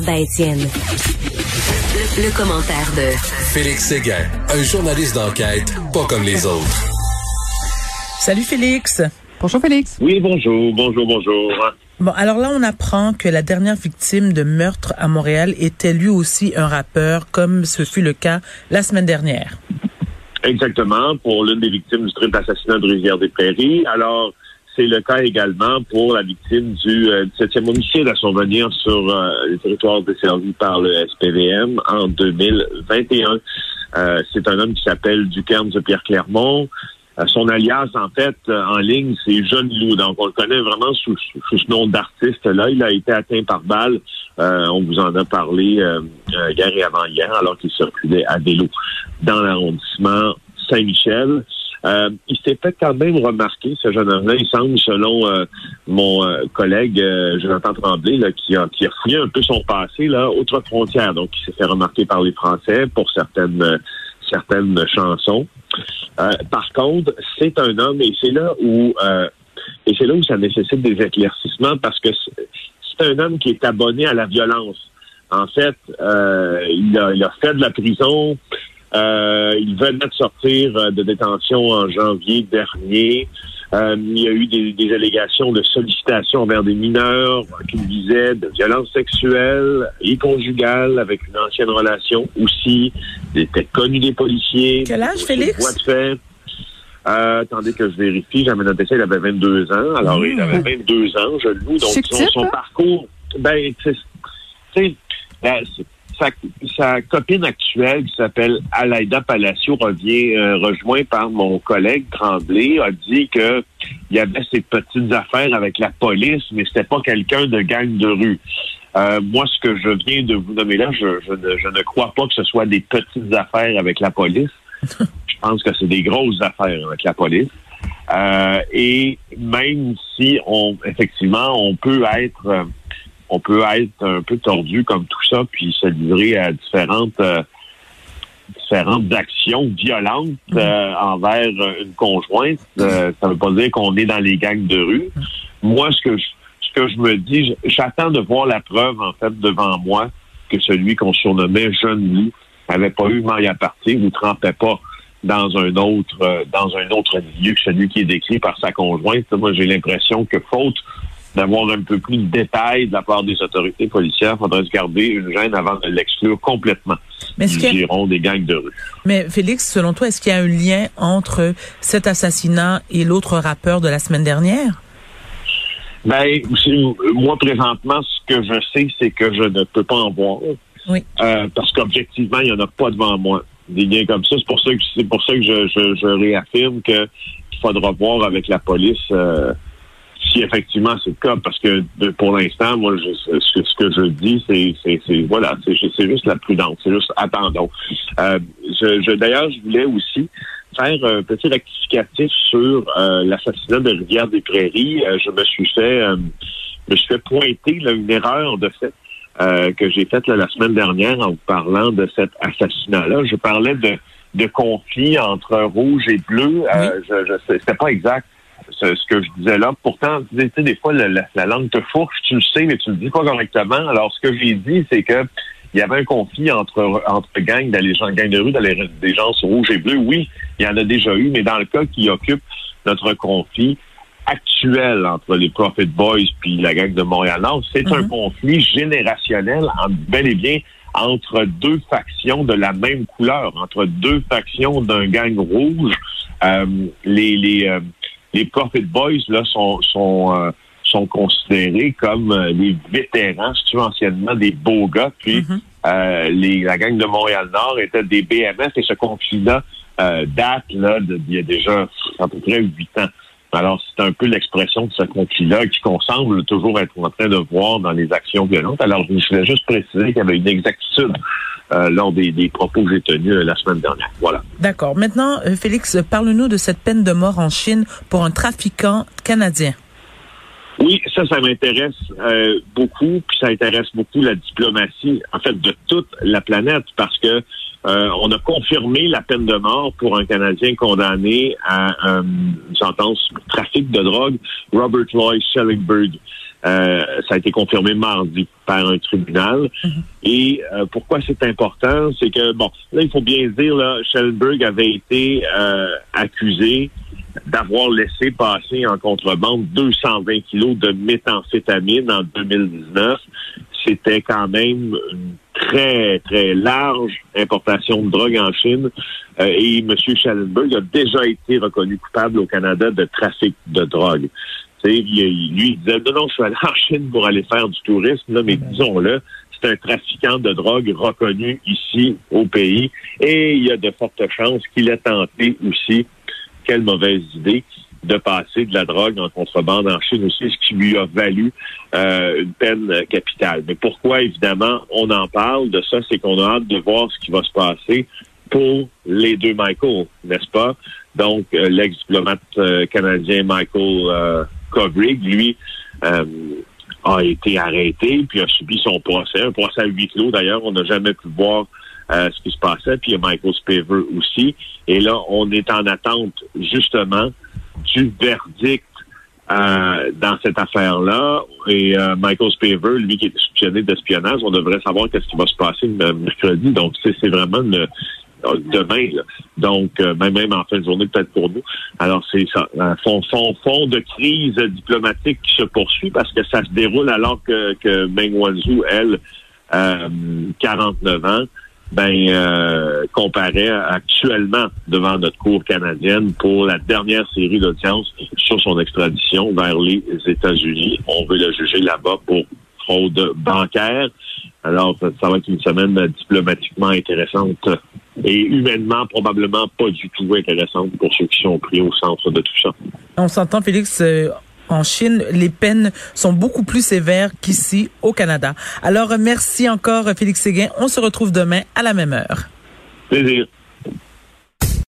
Le, le commentaire de Félix Séguin, un journaliste d'enquête pas comme les autres. Salut Félix. Bonjour Félix. Oui, bonjour, bonjour, bonjour. Bon, alors là, on apprend que la dernière victime de meurtre à Montréal était lui aussi un rappeur, comme ce fut le cas la semaine dernière. Exactement, pour l'une des victimes du triple assassinat de Rivière-des-Prairies. Alors, c'est le cas également pour la victime du 17e euh, homicide à survenir sur euh, le territoire desservi par le SPVM en 2021. Euh, c'est un homme qui s'appelle Ducairne de Pierre Clermont. son alias, en fait, en ligne, c'est Jeune Loup. Donc, on le connaît vraiment sous, sous ce nom d'artiste-là. Il a été atteint par balle. on vous en a parlé hier et avant-hier, alors qu'il circulait à vélo dans l'arrondissement Saint-Michel. Euh, il s'est fait quand même remarquer, ce jeune homme-là, il semble, selon euh, mon euh, collègue Jonathan Tremblay, là, qui, a, qui a fouillé un peu son passé, là, outre frontière. Donc, il s'est fait remarquer par les Français pour certaines certaines chansons. par contre, c'est un homme, et c'est là où et c'est là où ça nécessite des éclaircissements parce que c'est un homme qui est abonné à la violence. En fait, il, a, il a fait de la prison, euh, il venait de sortir euh, de détention en janvier dernier. Euh, il y a eu des, des, allégations de sollicitation envers des mineurs qui visaient de violences sexuelles et conjugales avec une ancienne relation aussi. Il était connu des policiers. Quel âge, Félix? de fait. Euh, attendez que je vérifie. J'avais noté ça, il avait 22 ans. Alors, il avait 22 ans, je loue. Donc, son, son parcours, ben, tu sa, copine actuelle, qui s'appelle Alaida Palacio, revient euh, rejoint par mon collègue Tremblay, a dit que il y avait ces petites affaires avec la police, mais c'était pas quelqu'un de gang de rue. Euh, moi, ce que je viens de vous nommer là, je, ne, je ne crois pas que ce soit des petites affaires avec la police. je pense que c'est des grosses affaires avec la police. Euh, et même si on effectivement on peut être on peut être un peu tordu comme tout ça, puis se livrer à différentes euh, différentes actions violentes mm. euh, envers une conjointe. Euh, ça veut pas dire qu'on est dans les gangs de rue. Moi, ce que je, ce que je me dis, j'attends de voir la preuve en fait devant moi que celui qu'on surnommait jeune loup avait pas eu maille à partir ou trempait pas dans un autre dans un autre milieu que celui qui est décrit par sa conjointe. Moi, j'ai l'impression que faute d'avoir un peu plus de détails de la part des autorités policières. Il faudrait se garder une gêne avant de l'exclure complètement Mais du giron des gangs de rue. Mais Félix, selon toi, est-ce qu'il y a un lien entre cet assassinat et l'autre rappeur de la semaine dernière? Ben, moi, présentement, ce que je sais, c'est que je ne peux pas en voir. Oui. Euh, parce qu'objectivement, il n'y en a pas devant moi. Des liens comme ça. C'est pour ça que c'est pour ça que je, je, je réaffirme qu'il faudra voir avec la police euh, si effectivement c'est le cas, parce que pour l'instant, moi, ce, que je dis, c'est, voilà, c'est, juste la prudence, c'est juste attendons. Euh, je, d'ailleurs, je voulais aussi faire un petit rectificatif sur euh, l'assassinat de Rivière des Prairies. Euh, je me suis fait, je me suis fait pointer une erreur de fait. que j'ai faite la semaine dernière en vous parlant de cet assassinat-là. Je parlais de, de conflit entre rouge et bleu. je, je c'était pas exact ce, que je disais là. Pourtant, tu sais, des fois, la, langue te fourche, tu le sais, mais tu le dis pas correctement. Alors, ce que j'ai dit, c'est que il y avait un conflit entre entre gangs, les gens, gangs de rue, dans les, des gens rouges et bleus. Oui, il y en a déjà eu, mais dans le cas qui occupe notre conflit actuel entre les Profit Boys puis la gang de Montréal-Nord, c'est un mhm. conflit générationnel, en, bel et bien entre deux factions de la même couleur, entre deux factions d'un gang rouge. Euh, les les euh, les Profit Boys là sont sont euh, sont considérés comme euh, les vétérans, si tu veux, anciennement des beaux gars. Puis mm-hmm. euh, les, la gang de Montréal-Nord était des BMF et ce conflit-là date là d'il y a déjà à peu près huit ans. Alors, c'est un peu l'expression de ce conflit-là qui qu'on semble toujours être en train de voir dans les actions violentes. Alors, je voulais juste préciser qu'il y avait une exactitude euh, lors des, propos que j'ai tenus euh, la semaine dernière. Voilà. D'accord. Maintenant, euh, Félix, parle-nous de cette peine de mort en Chine pour un trafiquant canadien. Oui, ça, ça m'intéresse beaucoup, puis ça intéresse beaucoup la diplomatie, en fait, de toute la planète, parce que on a confirmé la peine de mort pour un Canadien condamné à une sentence trafic de drogue, Robert Lloyd Schellingberg. Euh, ça a été confirmé mardi par un tribunal. Mhm. Et euh, pourquoi c'est important, c'est que bon, là il faut bien dire là, Schellenberg avait été euh, accusé d'avoir laissé passer en contrebande 220 kilos de méthamphétamine en 2019. C'était quand même une très, très large importation de drogue en Chine. et M. Schellenberg a déjà été reconnu coupable au Canada de trafic de drogue. Lui, il disait, non, non, je suis allé en Chine pour aller faire du tourisme, là, mais disons-le, c'est un trafiquant de drogue reconnu ici au pays et il y a de fortes chances qu'il ait tenté aussi, quelle mauvaise idée, de passer de la drogue en contrebande en Chine aussi, ce qui lui a valu euh, une peine capitale. Mais pourquoi, évidemment, on en parle de ça, c'est qu'on a hâte de voir ce qui va se passer pour les deux Michael, n'est-ce pas? Donc, euh, l'ex-diplomate euh, canadien Michael Kovrig, lui, a été arrêté, puis a subi son procès, un procès à huis clos d'ailleurs. On n'a jamais pu voir ce qui se passait. Puis il y a Michael Spaver aussi. Et là, on est en attente, justement, du verdict euh, dans cette affaire-là. Et euh, Michael Spaver, lui qui est soupçonné d'espionnage, on devrait savoir qu'est-ce qui va se passer mercredi. Donc, c'est vraiment le, demain. Donc, euh, même, en fin de journée, peut-être pour nous. Alors, c'est ça. Fond, de crise diplomatique qui se poursuit parce que ça se déroule alors que, que Meng Wanzhou, elle, 49 ans, ben euh, comparaît actuellement devant notre cour canadienne pour la dernière série d'audiences sur son extradition vers les États-Unis. On veut le juger là-bas pour fraude bancaire. Alors, ça va être une semaine diplomatiquement intéressante et humainement probablement pas du tout intéressante pour ceux qui sont pris au centre de tout ça. On s'entend, Félix, euh, en Chine, les peines sont beaucoup plus sévères qu'ici au Canada. Alors, merci encore, Félix Séguin. On se retrouve demain à la même heure. Plaisir.